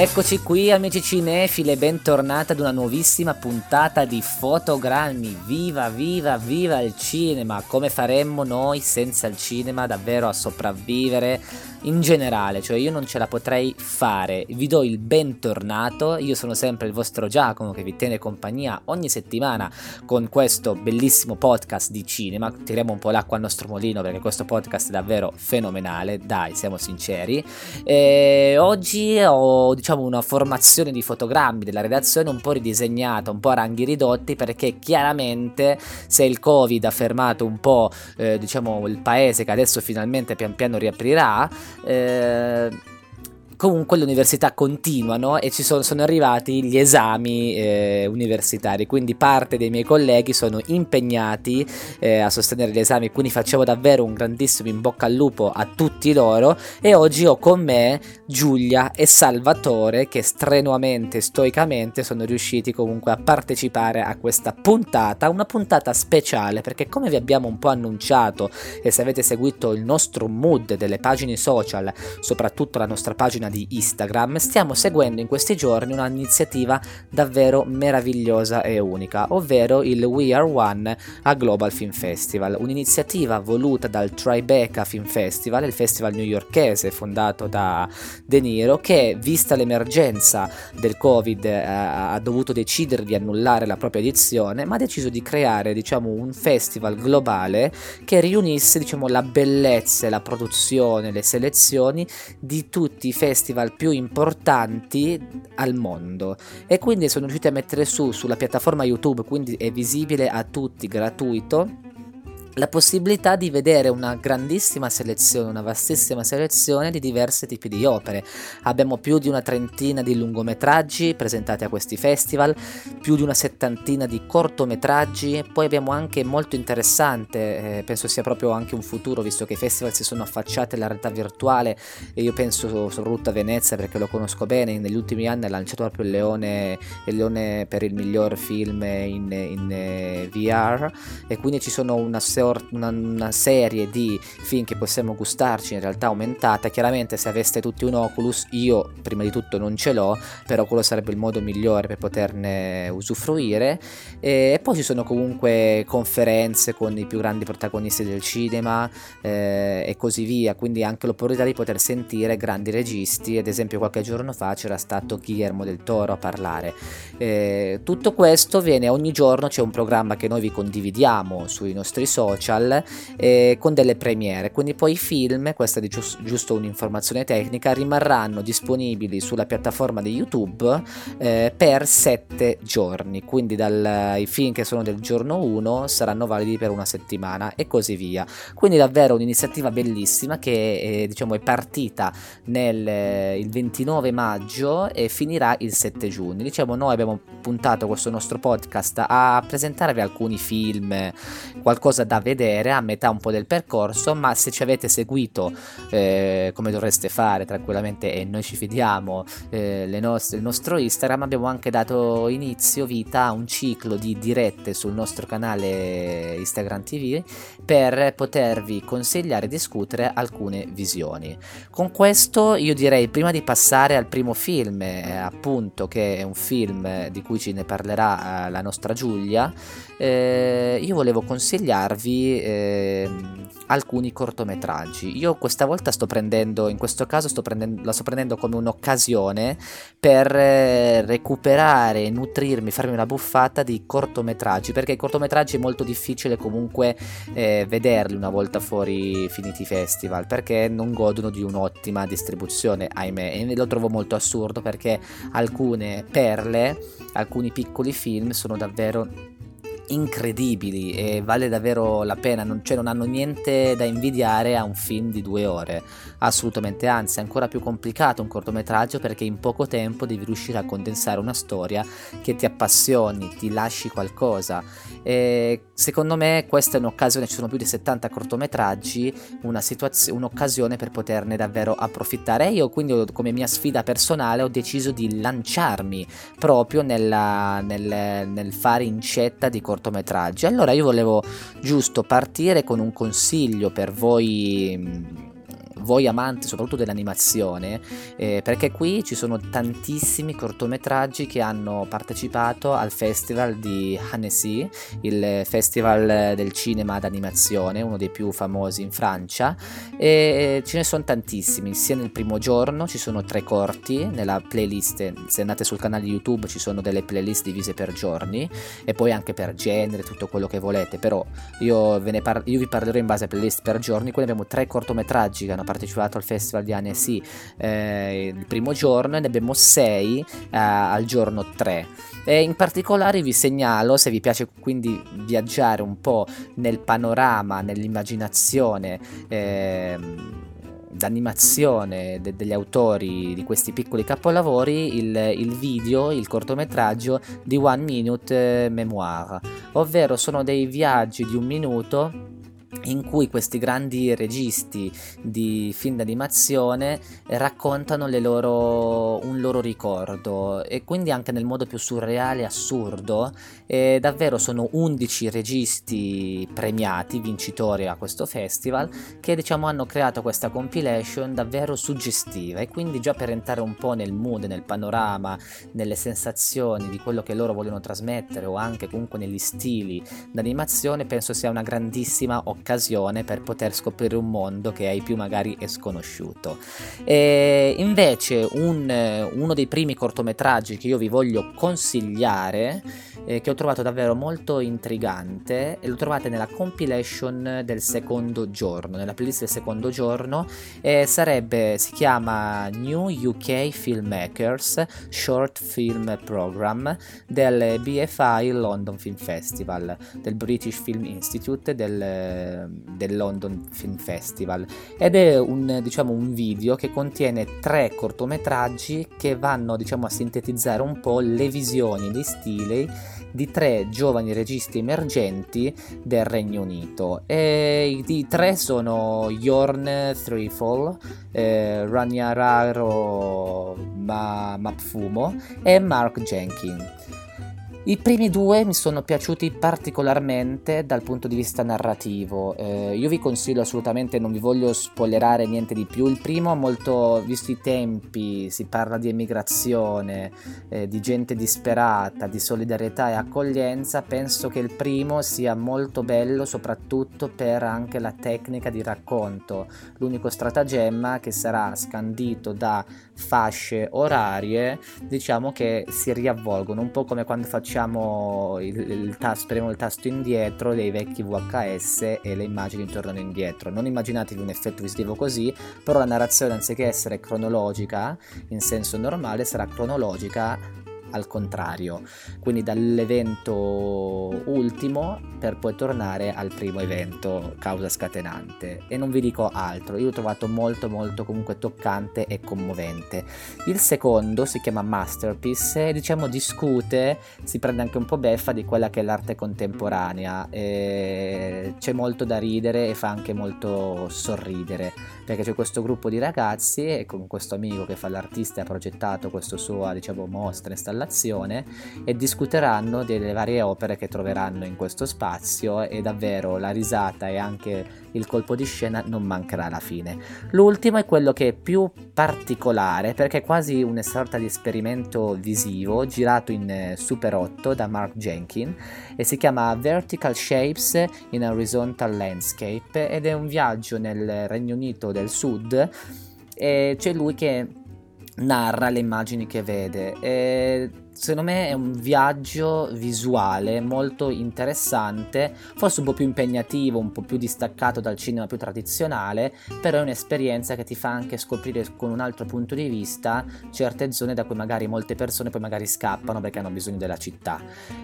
Eccoci qui amici cinefili, bentornati ad una nuovissima puntata di fotogrammi. Viva, viva, viva il cinema! Come faremmo noi senza il cinema davvero a sopravvivere? In generale, cioè io non ce la potrei fare. Vi do il bentornato, io sono sempre il vostro Giacomo che vi tiene compagnia ogni settimana con questo bellissimo podcast di cinema. Tiriamo un po' l'acqua al nostro molino perché questo podcast è davvero fenomenale, dai, siamo sinceri. E oggi ho diciamo una formazione di fotogrammi della redazione un po' ridisegnata, un po' a ranghi ridotti perché chiaramente se il Covid ha fermato un po' eh, diciamo il paese che adesso finalmente pian piano riaprirà, eh, comunque le università continuano e ci sono, sono arrivati gli esami eh, universitari, quindi parte dei miei colleghi sono impegnati eh, a sostenere gli esami, quindi facciamo davvero un grandissimo in bocca al lupo a tutti loro. E oggi ho con me Giulia e Salvatore che strenuamente, stoicamente sono riusciti comunque a partecipare a questa puntata, una puntata speciale perché come vi abbiamo un po' annunciato e se avete seguito il nostro mood delle pagine social, soprattutto la nostra pagina di Instagram, stiamo seguendo in questi giorni un'iniziativa davvero meravigliosa e unica, ovvero il We Are One a Global Film Festival, un'iniziativa voluta dal Tribeca Film Festival, il festival newyorkese fondato da De Niro, che vista l'emergenza del Covid eh, ha dovuto decidere di annullare la propria edizione, ma ha deciso di creare diciamo, un festival globale che riunisse diciamo, la bellezza, la produzione, le selezioni di tutti i festival festival più importanti al mondo. E quindi sono riusciti a mettere su sulla piattaforma YouTube, quindi è visibile a tutti gratuito la possibilità di vedere una grandissima selezione, una vastissima selezione di diversi tipi di opere. Abbiamo più di una trentina di lungometraggi presentati a questi festival, più di una settantina di cortometraggi, poi abbiamo anche molto interessante, eh, penso sia proprio anche un futuro, visto che i festival si sono affacciati alla realtà virtuale e io penso soprattutto a Venezia perché lo conosco bene, negli ultimi anni ha lanciato proprio il Leone, il Leone per il miglior film in, in eh, VR e quindi ci sono una serie una, una, serie di film che possiamo gustarci in realtà aumentata. Chiaramente se aveste tutti un Oculus, io prima di tutto non ce l'ho, però quello sarebbe il modo migliore per poterne usufruire. E, poi ci sono comunque conferenze con i più grandi protagonisti del cinema eh, e così via, quindi anche l'opportunità di poter sentire grandi registi, ad esempio qualche giorno fa c'era stato Guillermo del Toro a parlare. Eh, tutto questo viene ogni giorno, c'è un programma che noi vi condividiamo sui nostri social social eh, con delle premiere, quindi poi i film, questa è giusto, giusto un'informazione tecnica, rimarranno disponibili sulla piattaforma di YouTube eh, per 7 giorni, quindi dal, i film che sono del giorno 1 saranno validi per una settimana e così via. Quindi davvero un'iniziativa bellissima che eh, diciamo è partita nel eh, il 29 maggio e finirà il 7 giugno. Diciamo noi abbiamo puntato questo nostro podcast a presentarvi alcuni film, qualcosa da vedere a metà un po' del percorso, ma se ci avete seguito eh, come dovreste fare tranquillamente e noi ci fidiamo eh, nostre, il nostro Instagram, abbiamo anche dato inizio, vita a un ciclo di dirette sul nostro canale Instagram TV per potervi consigliare e discutere alcune visioni. Con questo io direi prima di passare al primo film, eh, appunto che è un film di cui ci ne parlerà eh, la nostra Giulia, eh, io volevo consigliarvi eh, alcuni cortometraggi. Io questa volta sto prendendo, in questo caso sto prendendo, la sto prendendo come un'occasione per eh, recuperare nutrirmi, farmi una buffata di cortometraggi, perché i cortometraggi è molto difficile comunque eh, vederli una volta fuori finiti i festival, perché non godono di un'ottima distribuzione, ahimè, e lo trovo molto assurdo perché alcune perle, alcuni piccoli film sono davvero incredibili e vale davvero la pena, non, cioè non hanno niente da invidiare a un film di due ore, assolutamente, anzi è ancora più complicato un cortometraggio perché in poco tempo devi riuscire a condensare una storia che ti appassioni, ti lasci qualcosa e secondo me questa è un'occasione, ci sono più di 70 cortometraggi, situazio- un'occasione per poterne davvero approfittare. Io quindi come mia sfida personale ho deciso di lanciarmi proprio nella, nel, nel fare incetta di cortometraggi. Allora io volevo giusto partire con un consiglio per voi voi amanti soprattutto dell'animazione, eh, perché qui ci sono tantissimi cortometraggi che hanno partecipato al festival di Annecy, il festival del cinema d'animazione, uno dei più famosi in Francia, e ce ne sono tantissimi, sia nel primo giorno ci sono tre corti, nella playlist, se andate sul canale YouTube ci sono delle playlist divise per giorni e poi anche per genere, tutto quello che volete, però io, par- io vi parlerò in base a playlist per giorni, qui abbiamo tre cortometraggi che hanno partecipato al festival di Annecy eh, il primo giorno e ne abbiamo sei eh, al giorno 3. E in particolare vi segnalo, se vi piace quindi viaggiare un po' nel panorama, nell'immaginazione, eh, d'animazione de- degli autori di questi piccoli capolavori il, il, video, il cortometraggio di One Minute Memoir, ovvero sono dei viaggi di un minuto in cui questi grandi registi di film d'animazione raccontano loro, un loro ricordo e quindi anche nel modo più surreale e assurdo e davvero sono 11 registi premiati, vincitori a questo festival che diciamo hanno creato questa compilation davvero suggestiva. E quindi già per entrare un po' nel mood, nel panorama, nelle sensazioni di quello che loro vogliono trasmettere o anche comunque negli stili d'animazione penso sia una grandissima occasione occasione per poter scoprire un mondo che ai più magari è sconosciuto. E invece un, uno dei primi cortometraggi che io vi voglio consigliare eh, che ho trovato davvero molto intrigante lo trovate nella compilation del secondo giorno, nella playlist del secondo giorno e sarebbe, si chiama New UK Filmmakers Short Film Program del BFI London Film Festival, del British Film Institute del, del London Film Festival ed è un, diciamo, un video che contiene tre cortometraggi che vanno diciamo, a sintetizzare un po' le visioni di stili di tre giovani registi emergenti del Regno Unito. E I tre sono Jorn Threefall, eh, Ranyararo Ma- Mapfumo e Mark Jenkins. I primi due mi sono piaciuti particolarmente dal punto di vista narrativo. Eh, io vi consiglio assolutamente, non vi voglio spoilerare niente di più. Il primo, molto visto i tempi, si parla di emigrazione, eh, di gente disperata, di solidarietà e accoglienza. Penso che il primo sia molto bello, soprattutto per anche la tecnica di racconto. L'unico stratagemma che sarà scandito da fasce orarie, diciamo che si riavvolgono, un po' come quando facciamo il, il tasto, premo il tasto indietro dei vecchi VHS e le immagini tornano indietro. Non immaginatevi un effetto visivo così, però la narrazione anziché essere cronologica in senso normale sarà cronologica al contrario, quindi dall'evento ultimo per poi tornare al primo evento causa scatenante. E non vi dico altro, io l'ho trovato molto molto comunque toccante e commovente. Il secondo si chiama Masterpiece e diciamo discute, si prende anche un po' beffa di quella che è l'arte contemporanea, e c'è molto da ridere e fa anche molto sorridere perché c'è questo gruppo di ragazzi e con questo amico che fa l'artista ha progettato questo suo diciamo mostra installazione installazione e discuteranno delle varie opere che troveranno in questo spazio e davvero la risata e anche il colpo di scena non mancherà alla fine. L'ultimo è quello che è più particolare perché è quasi una sorta di esperimento visivo girato in eh, Super 8 da Mark Jenkins e si chiama Vertical Shapes in Horizontal Landscape ed è un viaggio nel Regno Unito del Sud e c'è lui che narra le immagini che vede. E secondo me è un viaggio visuale molto interessante, forse un po' più impegnativo, un po' più distaccato dal cinema più tradizionale, però è un'esperienza che ti fa anche scoprire con un altro punto di vista certe zone da cui magari molte persone poi magari scappano perché hanno bisogno della città.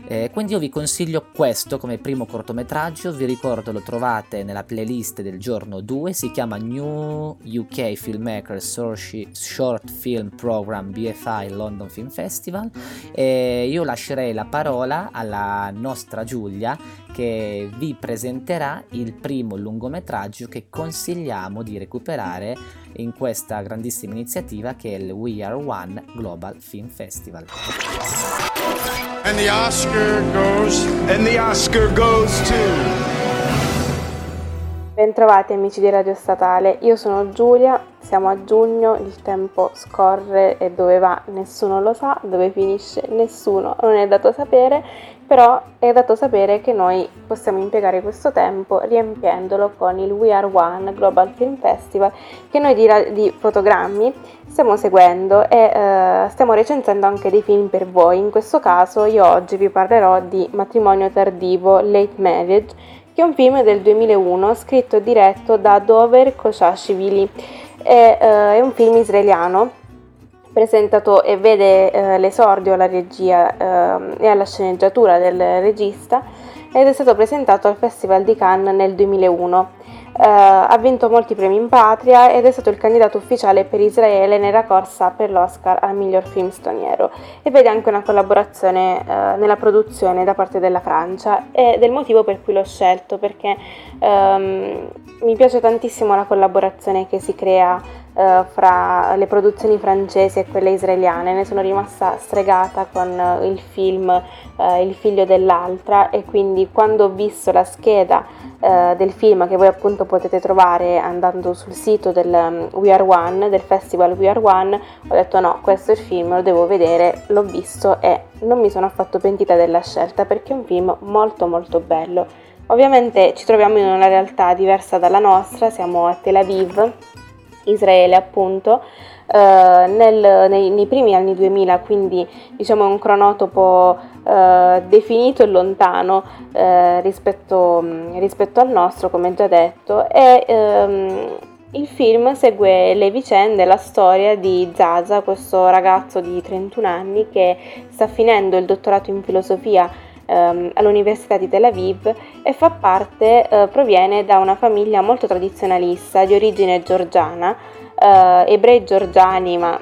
Eh, quindi io vi consiglio questo come primo cortometraggio, vi ricordo lo trovate nella playlist del giorno 2, si chiama New UK Filmmakers Short Film Program BFI London Film Festival e io lascerei la parola alla nostra Giulia che vi presenterà il primo lungometraggio che consigliamo di recuperare in questa grandissima iniziativa che è il We Are One Global Film Festival. And the Oscar goes and the Oscar goes to Bentrovati amici di Radio Statale, io sono Giulia, siamo a giugno, il tempo scorre e dove va nessuno lo sa, dove finisce nessuno non è dato sapere, però è dato sapere che noi possiamo impiegare questo tempo riempiendolo con il We Are One Global Film Festival che noi di, di fotogrammi stiamo seguendo e eh, stiamo recensendo anche dei film per voi. In questo caso io oggi vi parlerò di Matrimonio tardivo, Late Marriage che è un film del 2001 scritto e diretto da Dover Koshashvili. È, uh, è un film israeliano presentato e vede uh, l'esordio alla regia uh, e alla sceneggiatura del regista ed è stato presentato al Festival di Cannes nel 2001. Uh, ha vinto molti premi in patria ed è stato il candidato ufficiale per Israele nella corsa per l'Oscar al miglior film straniero e vede anche una collaborazione uh, nella produzione da parte della Francia ed è il motivo per cui l'ho scelto perché um, mi piace tantissimo la collaborazione che si crea uh, fra le produzioni francesi e quelle israeliane, ne sono rimasta stregata con il film Il figlio dell'altra. E quindi quando ho visto la scheda del film che voi appunto potete trovare andando sul sito del um, We Are One, del festival We Are One, ho detto no, questo è il film, lo devo vedere, l'ho visto e non mi sono affatto pentita della scelta perché è un film molto molto bello. Ovviamente ci troviamo in una realtà diversa dalla nostra, siamo a Tel Aviv, Israele appunto, eh, nel, nei, nei, primi anni 2000, quindi diciamo un cronotopo eh, definito e lontano eh, rispetto, rispetto, al nostro, come già detto, e ehm, il film segue le vicende, la storia di Zaza, questo ragazzo di 31 anni che sta finendo il dottorato in filosofia ehm, all'Università di Tel Aviv e fa parte, eh, proviene da una famiglia molto tradizionalista di origine georgiana, eh, ebrei georgiani, ma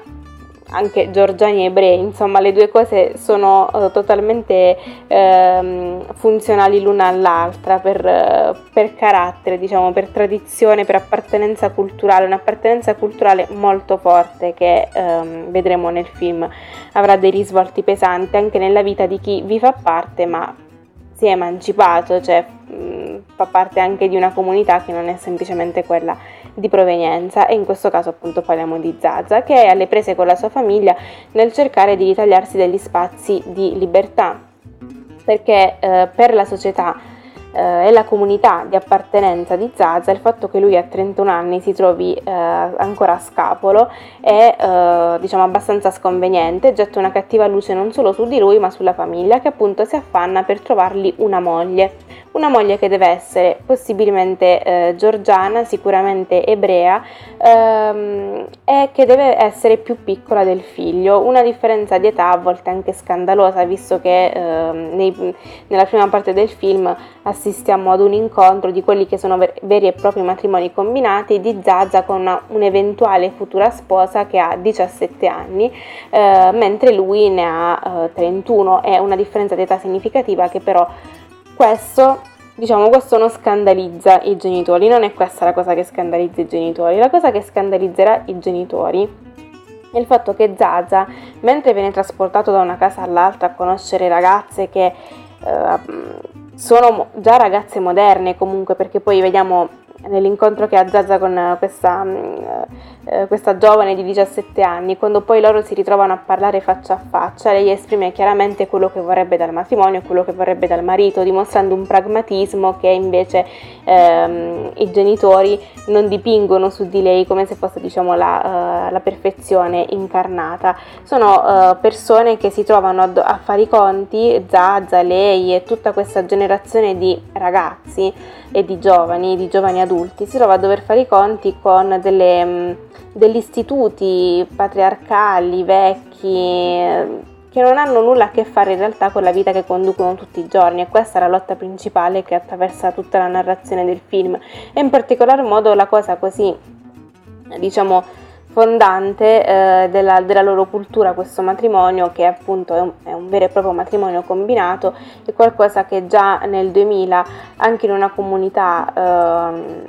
anche georgiani e ebrei, insomma le due cose sono uh, totalmente uh, funzionali l'una all'altra per, uh, per, carattere, diciamo, per tradizione, per appartenenza culturale, un'appartenenza culturale molto forte che um, vedremo nel film. Avrà dei risvolti pesanti anche nella vita di chi vi fa parte ma si è emancipato, cioè mh, fa parte anche di una comunità che non è semplicemente quella di provenienza e in questo caso appunto parliamo di Zaza che è alle prese con la sua famiglia nel cercare di ritagliarsi degli spazi di libertà. Perché eh, per la società eh, e la comunità di appartenenza di Zaza il fatto che lui a 31 anni si trovi eh, ancora a scapolo è eh, diciamo abbastanza sconveniente, getta una cattiva luce non solo su di lui ma sulla famiglia che appunto si affanna per trovargli una moglie una moglie che deve essere possibilmente eh, georgiana, sicuramente ebrea ehm, e che deve essere più piccola del figlio, una differenza di età a volte anche scandalosa visto che ehm, nei, nella prima parte del film assistiamo ad un incontro di quelli che sono ver- veri e propri matrimoni combinati di Zaza con una, un'eventuale futura sposa che ha 17 anni eh, mentre lui ne ha eh, 31, è una differenza di età significativa che però questo, diciamo, questo non scandalizza i genitori, non è questa la cosa che scandalizza i genitori. La cosa che scandalizzerà i genitori è il fatto che Zaza, mentre viene trasportato da una casa all'altra a conoscere ragazze che eh, sono già ragazze moderne comunque, perché poi vediamo nell'incontro che ha Zaza con questa, mm, eh, questa, giovane di 17 anni, quando poi loro si ritrovano a parlare faccia a faccia, lei esprime chiaramente quello che vorrebbe dal matrimonio, quello che vorrebbe dal marito, dimostrando un pragmatismo che invece ehm, i genitori non dipingono su di lei come se fosse diciamo, la, uh, la perfezione incarnata. Sono uh, persone che si trovano a, a fare i conti, Zaza, lei e tutta questa generazione di ragazzi e di giovani, di giovani adulti, si trova a dover fare i conti con delle, mm, degli istituti patriarcali, vecchi, che non hanno nulla a che fare in realtà con la vita che conducono tutti i giorni. E questa è la lotta principale che attraversa tutta la narrazione del film. E in particolar modo la cosa così diciamo fondante eh, della, della, loro cultura questo matrimonio che appunto è un, è un, vero e proprio matrimonio combinato è qualcosa che già nel 2000 anche in una comunità eh,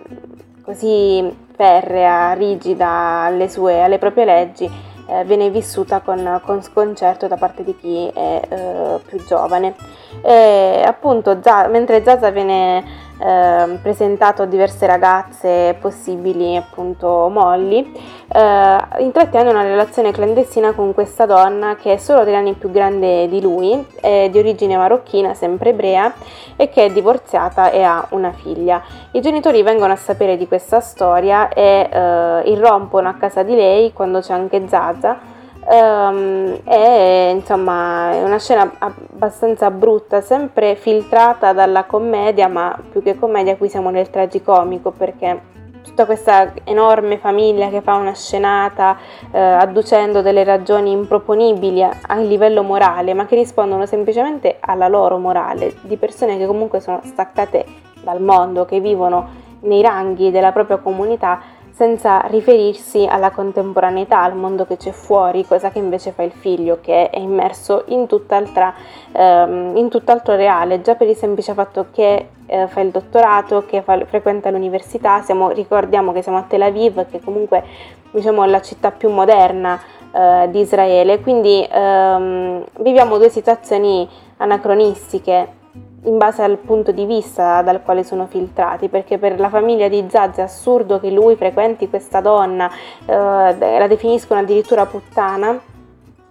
così ferrea, rigida alle, sue, alle proprie leggi eh, viene vissuta con, con, sconcerto da parte di chi è eh, più giovane. E appunto, Zaz, mentre Zaza viene eh, presentato a diverse ragazze possibili appunto molli, eh, intrattiene una relazione clandestina con questa donna che è solo tre anni più grande di lui, è di origine marocchina, sempre ebrea e che è divorziata e ha una figlia. I genitori vengono a sapere di questa storia e eh, irrompono a casa di lei quando c'è anche Zaza Um, è insomma una scena abbastanza brutta, sempre filtrata dalla commedia, ma più che commedia qui siamo nel tragicomico perché tutta questa enorme famiglia che fa una scenata eh, adducendo delle ragioni improponibili a, a, livello morale, ma che rispondono semplicemente alla loro morale, di persone che comunque sono staccate dal mondo, che vivono nei ranghi della propria comunità senza riferirsi alla contemporaneità, al mondo che c'è fuori, cosa che invece fa il figlio che è immerso in, tutt'altra, ehm, in tutt'altro reale, già per il semplice fatto che eh, fa il dottorato, che fa, frequenta l'università, siamo, ricordiamo che siamo a Tel Aviv, che comunque diciamo, è la città più moderna eh, di Israele, quindi ehm, viviamo due situazioni anacronistiche in base al punto di vista dal quale sono filtrati, perché per la famiglia di Zaz è assurdo che lui frequenti questa donna, eh, la definiscono addirittura puttana,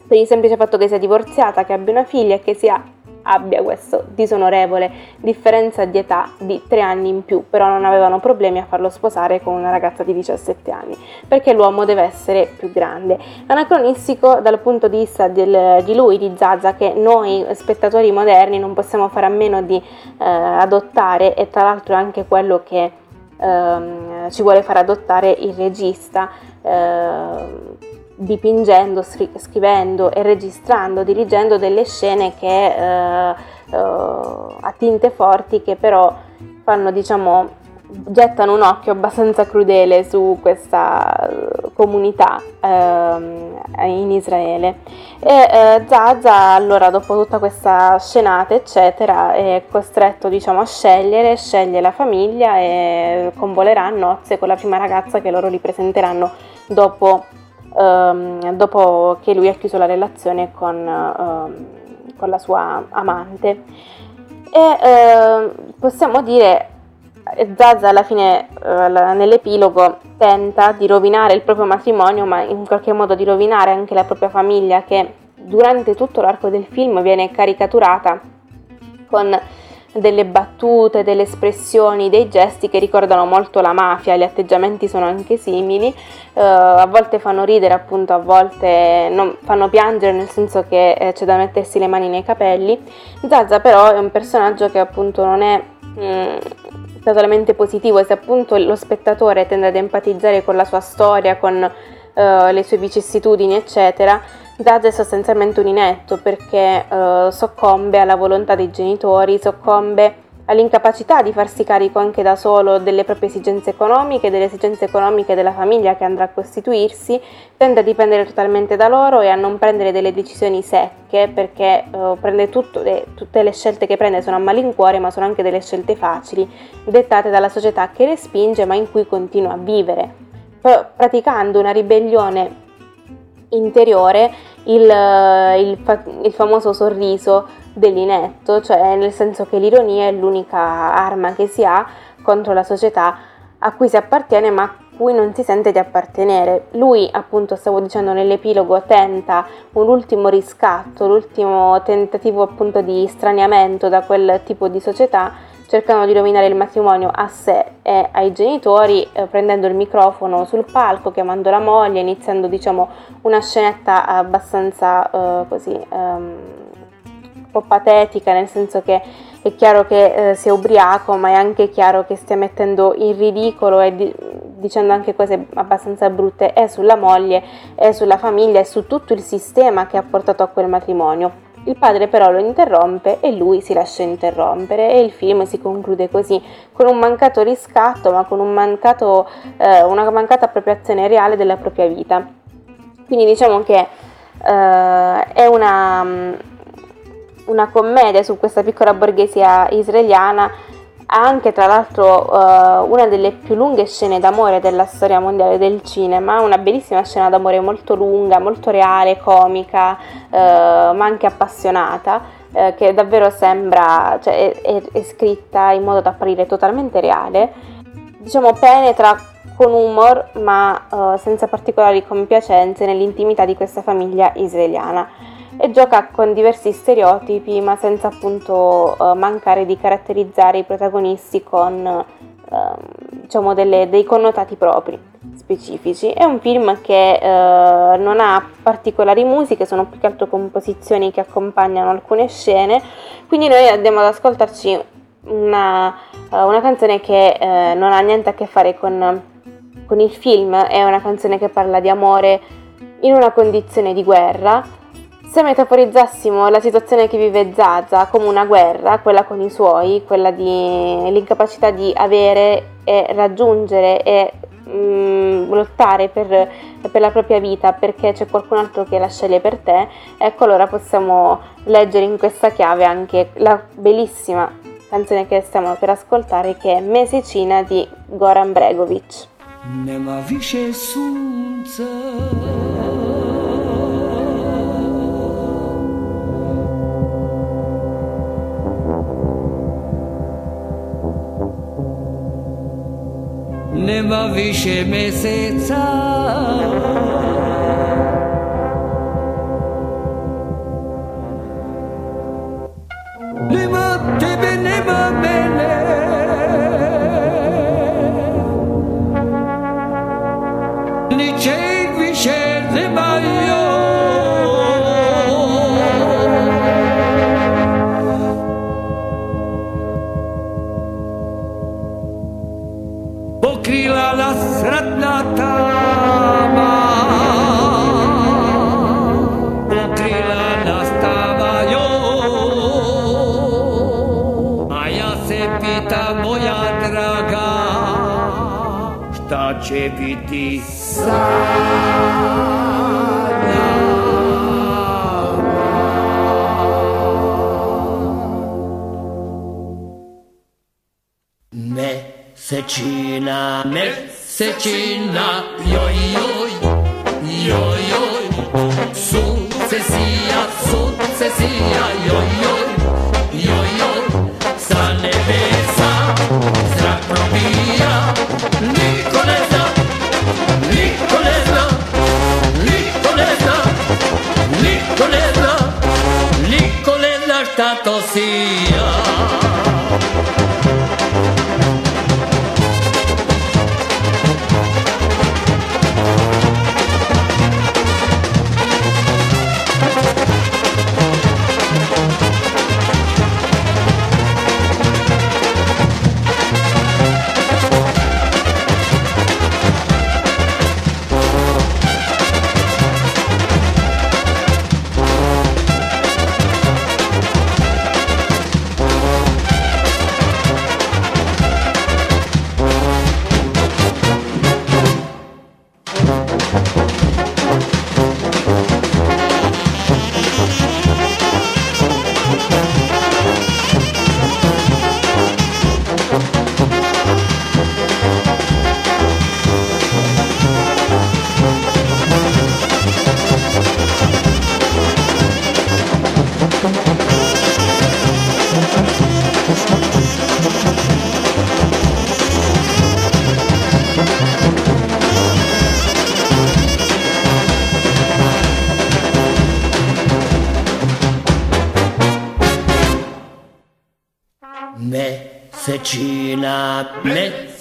per il semplice fatto che sia divorziata, che abbia una figlia e che sia abbia questa disonorevole differenza di età di tre anni in più, però non avevano problemi a farlo sposare con una ragazza di 17 anni, perché l'uomo deve essere più grande. Anacronistico dal punto di vista del, di lui, di Zaza, che noi spettatori moderni non possiamo fare a meno di eh, adottare e tra l'altro è anche quello che ehm, ci vuole far adottare il regista. Eh, dipingendo, scrivendo e registrando, dirigendo delle scene che eh, eh, a tinte forti che però fanno diciamo gettano un occhio abbastanza crudele su questa eh, comunità eh, in Israele. E eh, Zaza allora dopo tutta questa scenata eccetera è costretto diciamo a scegliere sceglie la famiglia e convolerà a nozze con la prima ragazza che loro gli presenteranno dopo ehm, dopo che lui ha chiuso la relazione con, ehm, con la sua amante. E eh, possiamo dire Zaza alla fine eh, nell'epilogo tenta di rovinare il proprio matrimonio, ma in qualche modo di rovinare anche la propria famiglia che durante tutto l'arco del film viene caricaturata con delle battute, delle espressioni, dei gesti che ricordano molto la mafia, gli atteggiamenti sono anche simili, uh, a volte fanno ridere appunto, a volte non, fanno piangere nel senso che eh, c'è da mettersi le mani nei capelli. Zaza però è un personaggio che appunto non è... Mm, totalmente positivo se appunto lo spettatore tende ad empatizzare con la sua storia, con uh, le sue vicissitudini, eccetera, Dad è sostanzialmente un inetto perché uh, soccombe alla volontà dei genitori, soccombe all'incapacità di farsi carico anche da solo delle proprie esigenze economiche, delle esigenze economiche della famiglia che andrà a costituirsi, tende a dipendere totalmente da loro e a non prendere delle decisioni secche perché uh, prende tutto, eh, tutte le scelte che prende sono a malincuore ma sono anche delle scelte facili, dettate dalla società che le spinge ma in cui continua a vivere, praticando una ribellione interiore il, il, il, famoso sorriso dell'inetto, cioè nel senso che l'ironia è l'unica arma che si ha contro la società a cui si appartiene ma a cui non si sente di appartenere. Lui, appunto, stavo dicendo nell'epilogo, tenta un ultimo riscatto, l'ultimo tentativo appunto di straniamento da quel tipo di società cercando di rovinare il matrimonio a sé e ai genitori, eh, prendendo il microfono sul palco, chiamando la moglie, iniziando diciamo una scenetta abbastanza eh, così um, un po' patetica, nel senso che è chiaro che eh, sia ubriaco, ma è anche chiaro che stia mettendo in ridicolo e di- dicendo anche cose abbastanza brutte e sulla moglie e sulla famiglia e su tutto il sistema che ha portato a quel matrimonio. Il padre però lo interrompe e lui si lascia interrompere e il film si conclude così, con un mancato riscatto ma con un mancato, eh, una mancata appropriazione reale della propria vita. Quindi diciamo che eh, è una, una commedia su questa piccola borghesia israeliana anche tra l'altro uh, una delle più lunghe scene d'amore della storia mondiale del cinema, una bellissima scena d'amore molto lunga, molto reale, comica, uh, ma anche appassionata, eh, che davvero sembra, cioè è, è, è scritta in modo da apparire totalmente reale, diciamo penetra con humor ma uh, senza particolari compiacenze nell'intimità di questa famiglia israeliana e gioca con diversi stereotipi ma senza appunto uh, mancare di caratterizzare i protagonisti con uh, diciamo delle, dei connotati propri specifici. È un film che non ha particolari musiche, sono più che altro composizioni che accompagnano alcune scene, quindi noi andiamo ad ascoltarci una, una canzone che non ha niente a che fare con con il film è una canzone che parla di amore in una condizione di guerra. Se metaforizzassimo la situazione che vive Zaza come una guerra, quella con i suoi, quella di l'incapacità di avere e raggiungere e mm, lottare per, per, la propria vita perché c'è qualcun altro che la sceglie per te, ecco allora possiamo leggere in questa chiave anche la bellissima canzone che stiamo per ascoltare che è Mesicina di Goran Bregovic. Nema više sunca Nema više meseca Nema Mesečina, mesečina, e, joj, joj, joj, joj, sucesija, sucesija, joj, joj, joj, joj, sa nebesa zrak probija, niko ne zna, niko ne zna, niko ne zna, niko ne zna, niko ne zna šta to sija. Mesecina.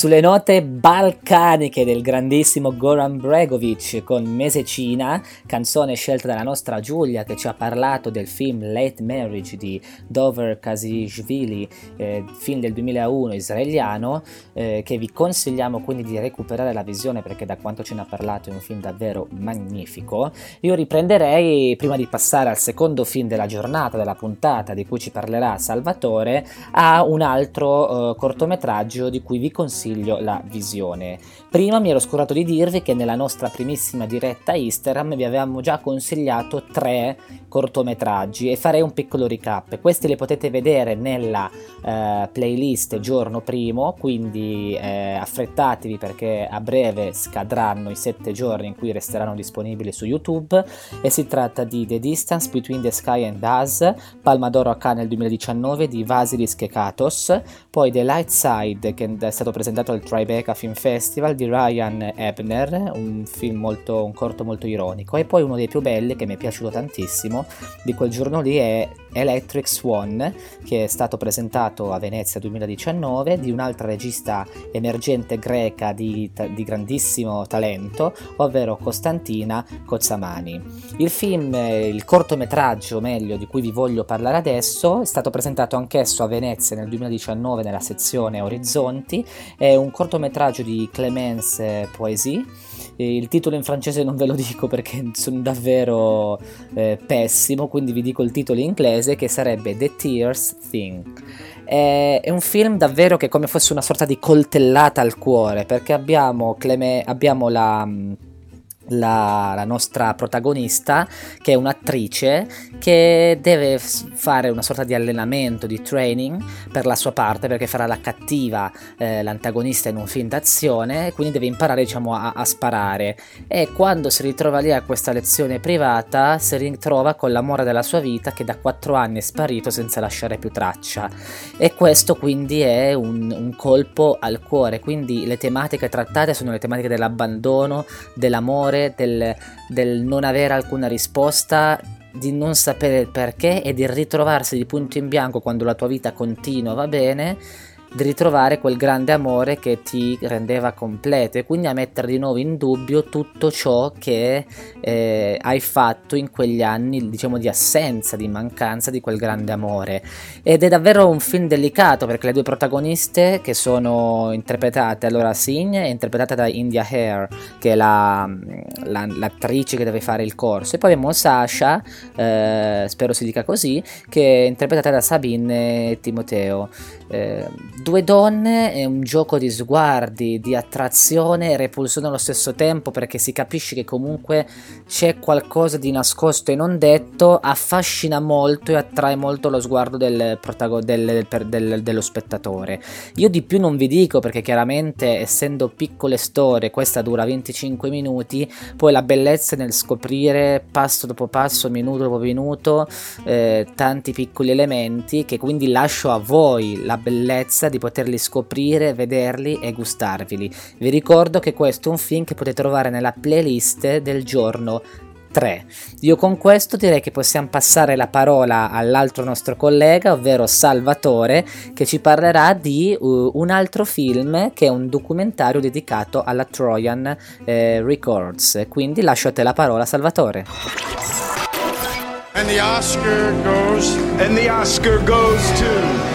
Sulle note balcaniche del grandissimo Goran Bregovic con Mesecina, canzone scelta dalla nostra Giulia che ci ha parlato del film Late Marriage di Dover Kasishvili, eh, film del 2001 israeliano, eh, che vi consigliamo quindi di recuperare la visione perché da quanto ce ne ha parlato è un film davvero magnifico. Io riprenderei, prima di passare al secondo film della giornata, della puntata di cui ci parlerà Salvatore, a un altro eh, cortometraggio di cui vi consiglio consiglio la visione. Prima mi ero scordato di dirvi che nella nostra primissima diretta Instagram vi avevamo già consigliato tre cortometraggi e farei un piccolo recap. Questi li potete vedere nella eh, playlist giorno primo, quindi eh, affrettatevi perché a breve scadranno i sette giorni in cui resteranno disponibili su YouTube e si tratta di The Distance Between the Sky and Us, Palma d'Oro a Cannes nel 2019 di Vasilis Kekatos, poi The Light Side che è stato presentato al Tribeca Film Festival di Ryan Ebner, un molto, un corto molto ironico, e poi uno dei più belli che mi è piaciuto tantissimo di quel giorno lì è Electric Swan, che è stato presentato a Venezia 2019 di un'altra regista emergente greca di, di grandissimo talento, ovvero Costantina Cozzamani. Il film, il cortometraggio meglio di cui vi voglio parlare adesso, è stato presentato anch'esso a Venezia nel 2019 nella sezione Orizzonti un cortometraggio di Clemence Poésy. Il titolo in francese non ve lo dico perché sono davvero eh, pessimo, quindi vi dico il titolo in inglese che sarebbe The Tears Thing. È, un film davvero che come fosse una sorta di coltellata al cuore perché abbiamo, Cleme, abbiamo la la, la, nostra protagonista, che è un'attrice che deve fare una sorta di allenamento, di training per la sua parte, perché farà la cattiva, eh, l'antagonista in un film d'azione, quindi deve imparare diciamo, a, a, sparare. E quando si ritrova lì a questa lezione privata, si ritrova con l'amore della sua vita che da quattro anni è sparito senza lasciare più traccia. E questo quindi è un, un colpo al cuore, quindi le tematiche trattate sono le tematiche dell'abbandono, dell'amore, del, del non avere alcuna risposta di non sapere il perché e di ritrovarsi di punto in bianco quando la tua vita continua va bene di ritrovare quel grande amore che ti rendeva completo e quindi a mettere di nuovo in dubbio tutto ciò che eh, hai fatto in quegli anni diciamo di assenza, di mancanza di quel grande amore. Ed è davvero un film delicato perché le due protagoniste che sono interpretate allora Singh è interpretata da India Hare che è la, la, l'attrice che deve fare il corso e poi abbiamo Sasha eh, spero si dica così che è interpretata da Sabine Timoteo. Eh, due donne è un gioco di sguardi, di attrazione e repulsione allo stesso tempo perché si capisce che comunque c'è qualcosa di nascosto e non detto, affascina molto e attrae molto lo sguardo del protago- del, per, del, dello spettatore. Io di più non vi dico perché chiaramente essendo piccole storie, questa dura 25 minuti, poi la bellezza nel scoprire passo dopo passo, minuto dopo minuto, eh, tanti piccoli elementi che quindi lascio a voi la bellezza di poterli scoprire, vederli e gustarveli. Vi ricordo che questo è un film che potete trovare nella playlist del giorno 3. Io con questo direi che possiamo passare la parola all'altro nostro collega, ovvero Salvatore, che ci parlerà di uh, un altro film che è un documentario dedicato alla Trojan eh, Records. Quindi lascio a te la parola, Salvatore. And the Oscar goes. And the Oscar goes to.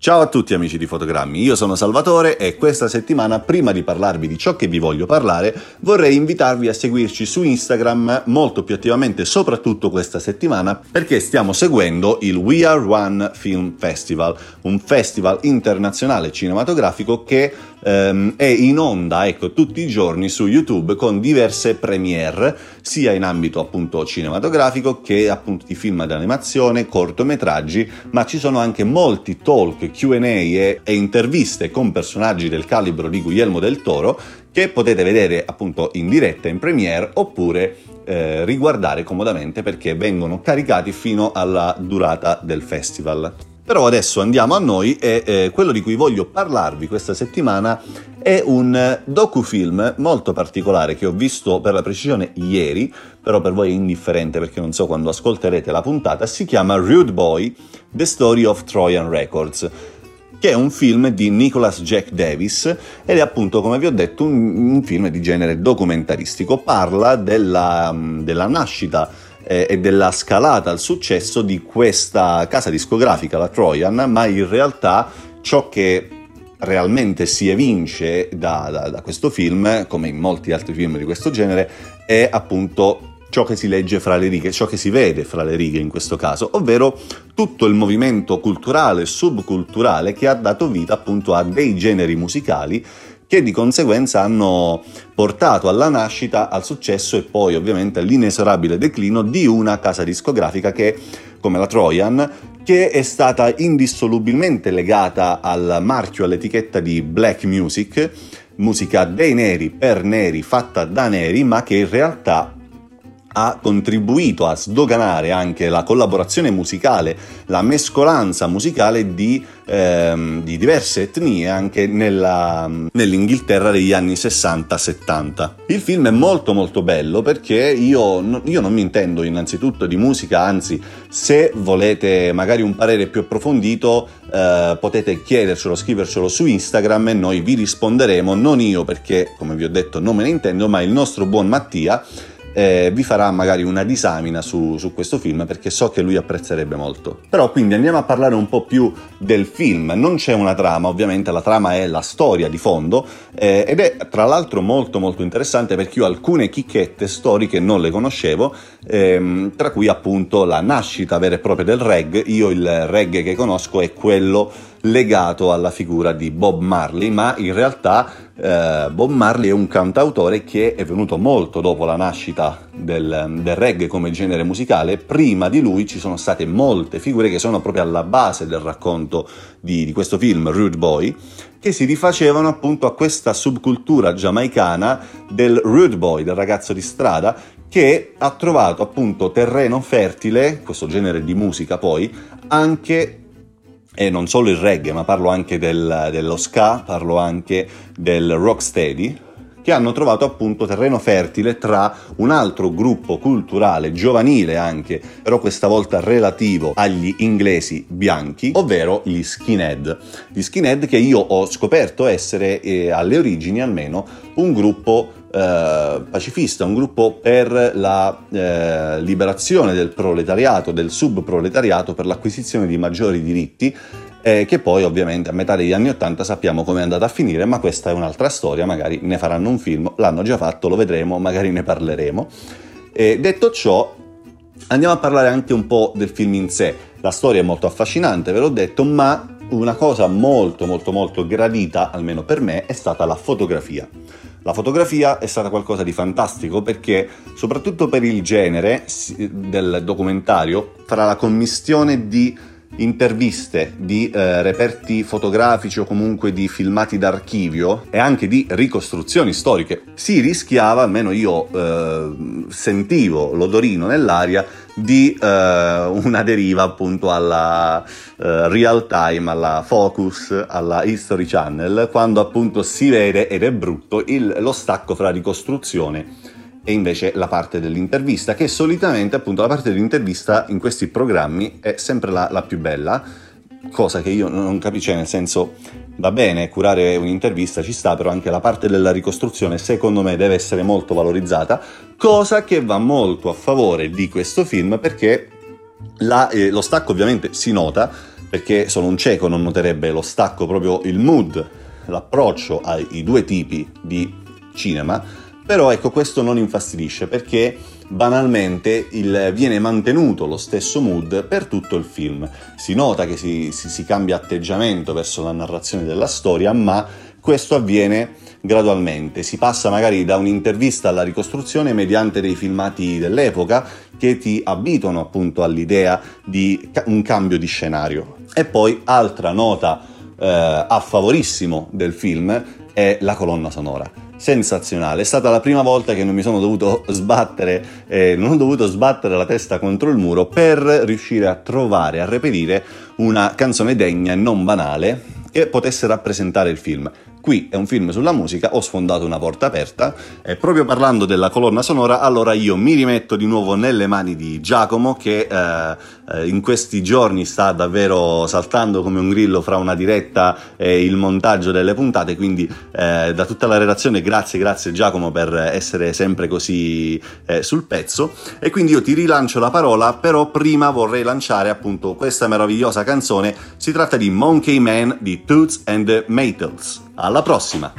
Ciao a tutti amici di Fotogrammi, io sono Salvatore e questa settimana, prima di parlarvi di ciò che vi voglio parlare, vorrei invitarvi a seguirci su Instagram molto più attivamente, soprattutto questa settimana, perché stiamo seguendo il We Are One Film Festival, un festival internazionale cinematografico che ehm, è in onda ecco, tutti i giorni su YouTube con diverse premiere, sia in ambito appunto cinematografico che appunto di film d'animazione, cortometraggi, ma ci sono anche molti talk, QA e, e interviste con personaggi del calibro di Guglielmo del Toro che potete vedere appunto in diretta in premiere oppure eh, riguardare comodamente perché vengono caricati fino alla durata del festival. Però adesso andiamo a noi e eh, quello di cui voglio parlarvi questa settimana è un docufilm molto particolare che ho visto per la precisione ieri, però per voi è indifferente perché non so quando ascolterete la puntata, si chiama Rude Boy, The Story of Trojan Records. che è un film di Nicholas Jack Davis ed è appunto, come vi ho detto, un, un film di genere documentaristico. Parla della, della nascita eh, e della scalata al successo di questa casa discografica, la Trojan, ma in realtà ciò che realmente si evince da, da, da questo film, come in molti altri film di questo genere, è appunto ciò che si legge fra le righe, ciò che si vede fra le righe in questo caso, ovvero tutto il movimento culturale, subculturale che ha dato vita appunto a dei generi musicali che di conseguenza hanno portato alla nascita, al successo e poi ovviamente all'inesorabile declino di una casa discografica che, come la Trojan, che è stata indissolubilmente legata al marchio, all'etichetta di black music, musica dei neri per neri, fatta da neri, ma che in realtà ha contribuito a sdoganare anche la collaborazione musicale, la mescolanza musicale di, ehm, di diverse etnie anche nella, nell'Inghilterra degli anni 60-70. Il film è molto molto bello perché io, io non mi intendo innanzitutto di musica, anzi se volete magari un parere più approfondito eh, potete chiedercelo, scrivercelo su Instagram e noi vi risponderemo, non io perché come vi ho detto non me ne intendo, ma il nostro buon Mattia eh, vi farà magari una disamina su, su, questo film perché so che lui apprezzerebbe molto. Però quindi andiamo a parlare un po' più del film. Non c'è una trama, ovviamente la trama è la storia di fondo eh, ed è tra l'altro molto molto interessante perché io alcune chicchette storiche non le conoscevo, ehm, tra cui appunto la nascita vera e propria del reggae. Io il reggae che conosco è quello legato alla figura di Bob Marley, ma in realtà eh, Bob Marley è un cantautore che è venuto molto dopo la nascita del, del, reggae come genere musicale. Prima di lui ci sono state molte figure che sono proprio alla base del racconto di, di questo film, Rude Boy, che si rifacevano appunto a questa subcultura giamaicana del rude boy, del ragazzo di strada, che ha trovato appunto terreno fertile, questo genere di musica poi, anche e non solo il reggae, ma parlo anche del, dello ska, parlo anche del rocksteady, che hanno trovato appunto terreno fertile tra un altro gruppo culturale, giovanile anche, però questa volta relativo agli inglesi bianchi, ovvero gli skinhead. Gli skinhead che io ho scoperto essere, eh, alle origini almeno, un gruppo eh, pacifista, un gruppo per la eh, liberazione del proletariato, del subproletariato, per l'acquisizione di maggiori diritti, eh, che poi ovviamente a metà degli anni Ottanta sappiamo come è andata a finire, ma questa è un'altra storia, magari ne faranno un film, l'hanno già fatto, lo vedremo, magari ne parleremo. detto ciò, andiamo a parlare anche un po' del film in sé. La storia è molto affascinante, ve l'ho detto, ma una cosa molto molto molto gradita, almeno per me, è stata la fotografia. La fotografia è stata qualcosa di fantastico perché, soprattutto per il genere del documentario, fra la commistione di interviste, di eh, reperti fotografici o comunque di filmati d'archivio e anche di ricostruzioni storiche, si rischiava, almeno io eh, sentivo l'odorino nell'aria, di eh, una deriva appunto alla eh, real time, alla focus, alla History Channel, quando appunto si vede, ed è brutto, il, lo stacco fra ricostruzione e invece la parte dell'intervista, che solitamente appunto la parte dell'intervista in questi programmi è sempre la, la più bella, cosa che io non capisco, cioè nel senso va bene curare un'intervista, ci sta, però anche la parte della ricostruzione secondo me deve essere molto valorizzata, cosa che va molto a favore di questo film perché la, eh, lo stacco ovviamente si nota, perché solo un cieco non noterebbe lo stacco, proprio il mood, l'approccio ai due tipi di cinema, però ecco, questo non infastidisce perché banalmente il, viene mantenuto lo stesso mood per tutto il film. Si nota che si, si, si cambia atteggiamento verso la narrazione della storia, ma questo avviene gradualmente. Si passa magari da un'intervista alla ricostruzione mediante dei filmati dell'epoca che ti abituano appunto all'idea di un cambio di scenario. E poi altra nota eh, a favorissimo del film è la colonna sonora sensazionale. È stata la prima volta che non mi sono dovuto sbattere, eh, non ho dovuto sbattere la testa contro il muro per riuscire a trovare, a reperire una canzone degna e non banale che potesse rappresentare il film. Qui è un film sulla musica, ho sfondato una porta aperta. E proprio parlando della colonna sonora, allora io mi rimetto di nuovo nelle mani di Giacomo che eh, eh in questi giorni sta davvero saltando come un grillo fra una diretta e il montaggio delle puntate, quindi eh, da tutta la redazione grazie, grazie Giacomo per essere sempre così eh, sul pezzo. E quindi io ti rilancio la parola, però prima vorrei lanciare appunto questa meravigliosa canzone, si tratta di Monkey Man di Toots and the Maytals. Alla prossima!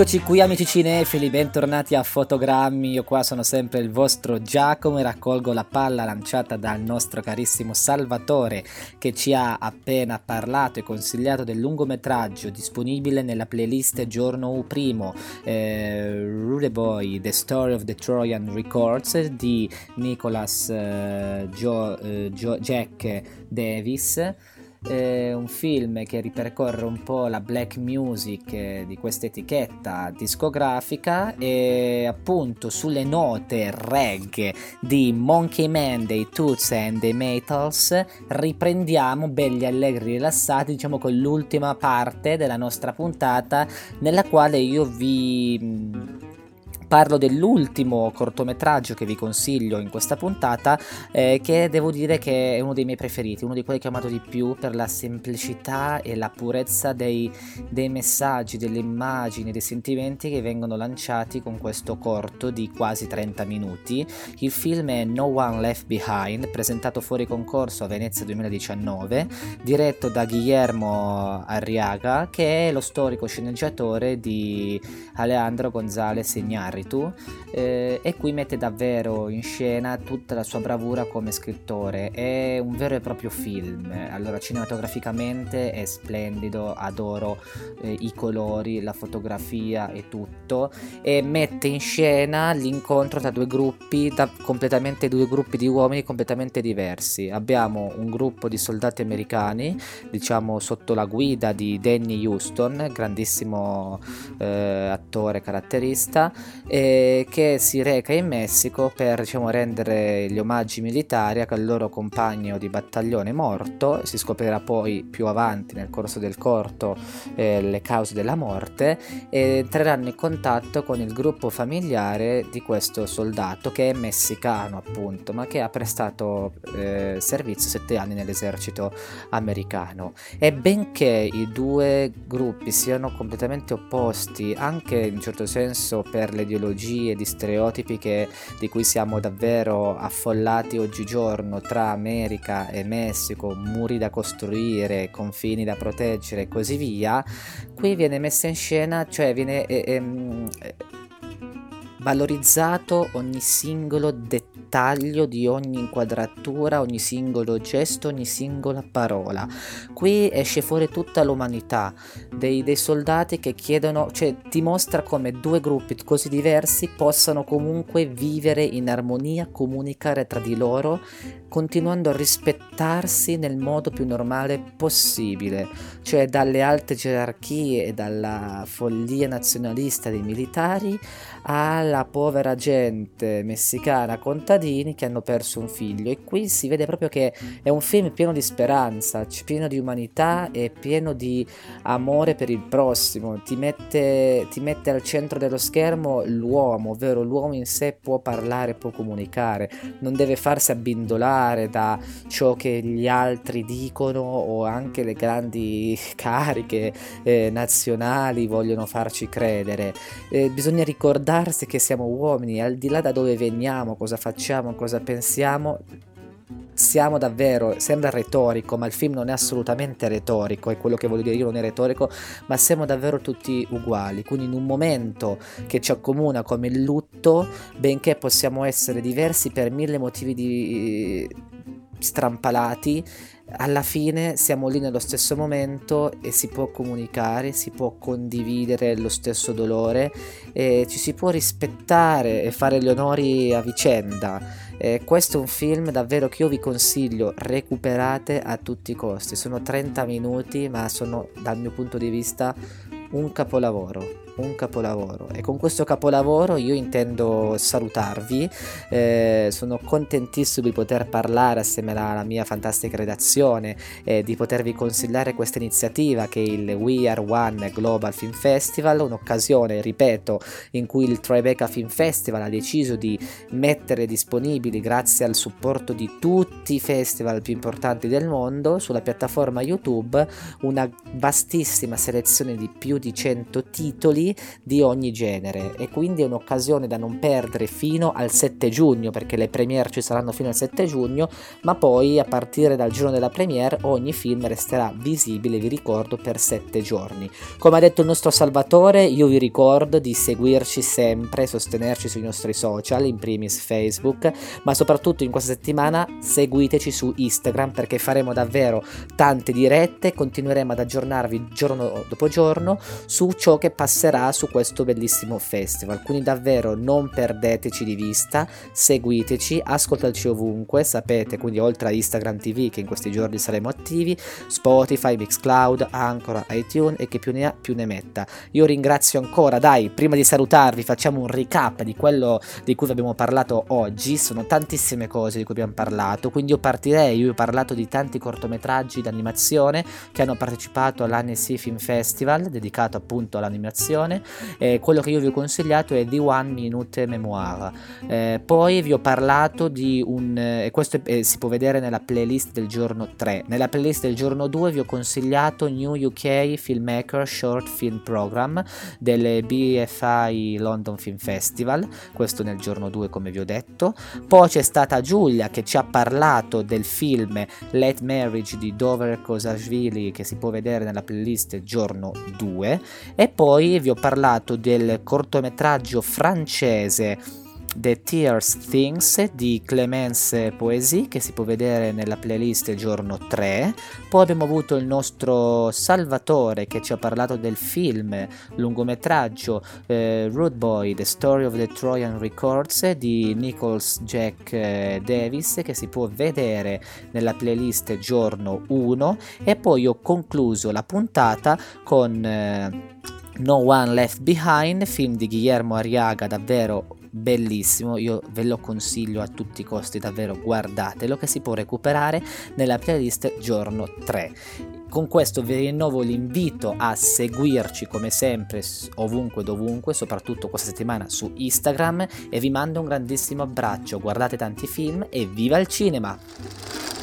Eccoci qui amici cinefili, bentornati a Fotogrammi, io qua sono sempre il vostro Giacomo e raccolgo la palla lanciata dal nostro carissimo Salvatore che ci ha appena parlato e consigliato del lungometraggio disponibile nella playlist giorno primo, eh, Rude Boy, The Story of the Trojan Records di Nicholas eh, Joe, eh, Joe, Jack Davis eh, un film che ripercorre un po' la black music eh, di questa etichetta discografica e appunto sulle note reggae di Monkey Man dei Toots and the Metals riprendiamo belli allegri rilassati diciamo con l'ultima parte della nostra puntata nella quale io vi Parlo dell'ultimo cortometraggio che vi consiglio in questa puntata, eh, che devo dire che è uno dei miei preferiti, uno di quelli che ho amato di più per la semplicità e la purezza dei, dei messaggi, delle immagini, dei sentimenti che vengono lanciati con questo corto di quasi 30 minuti. Il film è No One Left Behind, presentato fuori concorso a Venezia 2019, diretto da Guillermo Arriaga, che è lo storico sceneggiatore di Alejandro González Iñárritu Iñárritu eh, e qui mette davvero in scena tutta la sua bravura come scrittore. È un vero e proprio film. Allora, cinematograficamente è splendido, adoro eh, i colori, la fotografia e tutto. E mette in scena l'incontro tra due gruppi, da completamente due gruppi di uomini completamente diversi. Abbiamo un gruppo di soldati americani, diciamo sotto la guida di Danny Houston, grandissimo eh, attore caratterista, eh, che si reca in Messico per diciamo, rendere gli omaggi militari al loro compagno di battaglione morto. Si scoprirà poi più avanti nel corso del corto eh, le cause della morte e entreranno in contatto con il gruppo familiare di questo soldato che è messicano appunto ma che ha prestato eh, servizio sette anni nell'esercito americano e benché i due gruppi siano completamente opposti anche in un certo senso per le ideologie di stereotipi che, di cui siamo davvero affollati oggigiorno tra America e Messico, muri da costruire, confini da proteggere e così via, qui viene messa in scena, cioè viene... Eh, ehm, valorizzato ogni singolo dettaglio di ogni inquadratura, ogni singolo gesto, ogni singola parola. Qui esce fuori tutta l'umanità dei, dei soldati che chiedono, cioè ti mostra come due gruppi così diversi possano comunque vivere in armonia, comunicare tra di loro, continuando a rispettarsi nel modo più normale possibile, cioè dalle alte gerarchie e dalla follia nazionalista dei militari alla povera gente messicana, contadini che hanno perso un figlio. E qui si vede proprio che è un film pieno di speranza, pieno di umanità e pieno di amore per il prossimo. Ti mette, ti mette al centro dello schermo l'uomo, ovvero l'uomo in sé può parlare, può comunicare, non deve farsi abbindolare da ciò che gli altri dicono o anche le grandi cariche eh, nazionali vogliono farci credere. Eh, bisogna ricordare ricordarsi che siamo uomini, al di là da dove veniamo, cosa facciamo, cosa pensiamo, siamo davvero, sembra retorico, ma il film non è assolutamente retorico, è quello che voglio dire io, non è retorico, ma siamo davvero tutti uguali. Quindi in un momento che ci accomuna come il lutto, benché possiamo essere diversi per mille motivi di strampalati, alla fine siamo lì nello stesso momento e si può comunicare, si può condividere lo stesso dolore e ci si può rispettare e fare gli onori a vicenda. Eh, questo è un film davvero che io vi consiglio, recuperate a tutti i costi. Sono 30 minuti, ma sono dal mio punto di vista un capolavoro un capolavoro. E con questo capolavoro io intendo salutarvi. Eh, sono contentissimo di poter parlare assieme alla mia fantastica redazione e di potervi consigliare questa iniziativa che è il We Are One Global Film Festival un'occasione ripeto in cui il Tribeca Film Festival ha deciso di mettere disponibili grazie al supporto di tutti i festival più importanti del mondo sulla piattaforma YouTube una vastissima selezione di più di 100 titoli di ogni genere. E quindi è un'occasione da non perdere fino al 7 giugno perché le premiere ci saranno fino al 7 giugno ma poi a partire dal giorno della premiere ogni film resterà visibile vi ricordo per 7 giorni. Come ha detto il nostro Salvatore io vi ricordo di seguirci sempre sostenerci sui nostri social in primis Facebook ma soprattutto in questa settimana seguiteci su Instagram perché faremo davvero tante dirette continueremo ad aggiornarvi giorno dopo giorno su ciò che passerà su questo bellissimo festival. Quindi davvero non perdeteci di vista, seguiteci, ascoltateci ovunque, sapete, quindi oltre a Instagram TV che in questi giorni saremo attivi, Spotify, Mixcloud, Ancora, iTunes e che più ne ha più ne metta. Io ringrazio ancora, dai, prima di salutarvi facciamo un recap di quello di cui abbiamo parlato oggi, sono tantissime cose di cui abbiamo parlato, quindi io partirei, io ho parlato di tanti cortometraggi d'animazione che hanno partecipato all'Annecy Film Festival dedicato appunto all'animazione descrizione. Eh, quello che io vi ho consigliato è The One Minute Memoir. Eh, poi vi ho parlato di un... Eh, questo eh, si può vedere nella playlist del giorno 3. Nella playlist del giorno 2 vi ho consigliato New UK Filmmaker Short Film Program del BFI London Film Festival, questo nel giorno 2 come vi ho detto. Poi c'è stata Giulia che ci ha parlato del film Late Marriage di Dover Kosashvili che si può vedere nella playlist giorno 2 e poi vi ho parlato del cortometraggio francese The Tears Things di Clemence Poesie che si può vedere nella playlist giorno 3. Poi abbiamo avuto il nostro Salvatore che ci ha parlato del film lungometraggio eh, Rude Boy The Story of the Trojan Records di Nichols Jack eh, Davis che si può vedere nella playlist giorno 1 e poi ho concluso la puntata con eh, No One Left Behind, film di Guillermo Arriaga davvero bellissimo, io ve lo consiglio a tutti i costi, davvero guardatelo che si può recuperare nella playlist giorno 3. Con questo vi rinnovo l'invito a seguirci come sempre ovunque dovunque, soprattutto questa settimana su Instagram e vi mando un grandissimo abbraccio, guardate tanti film e viva il cinema!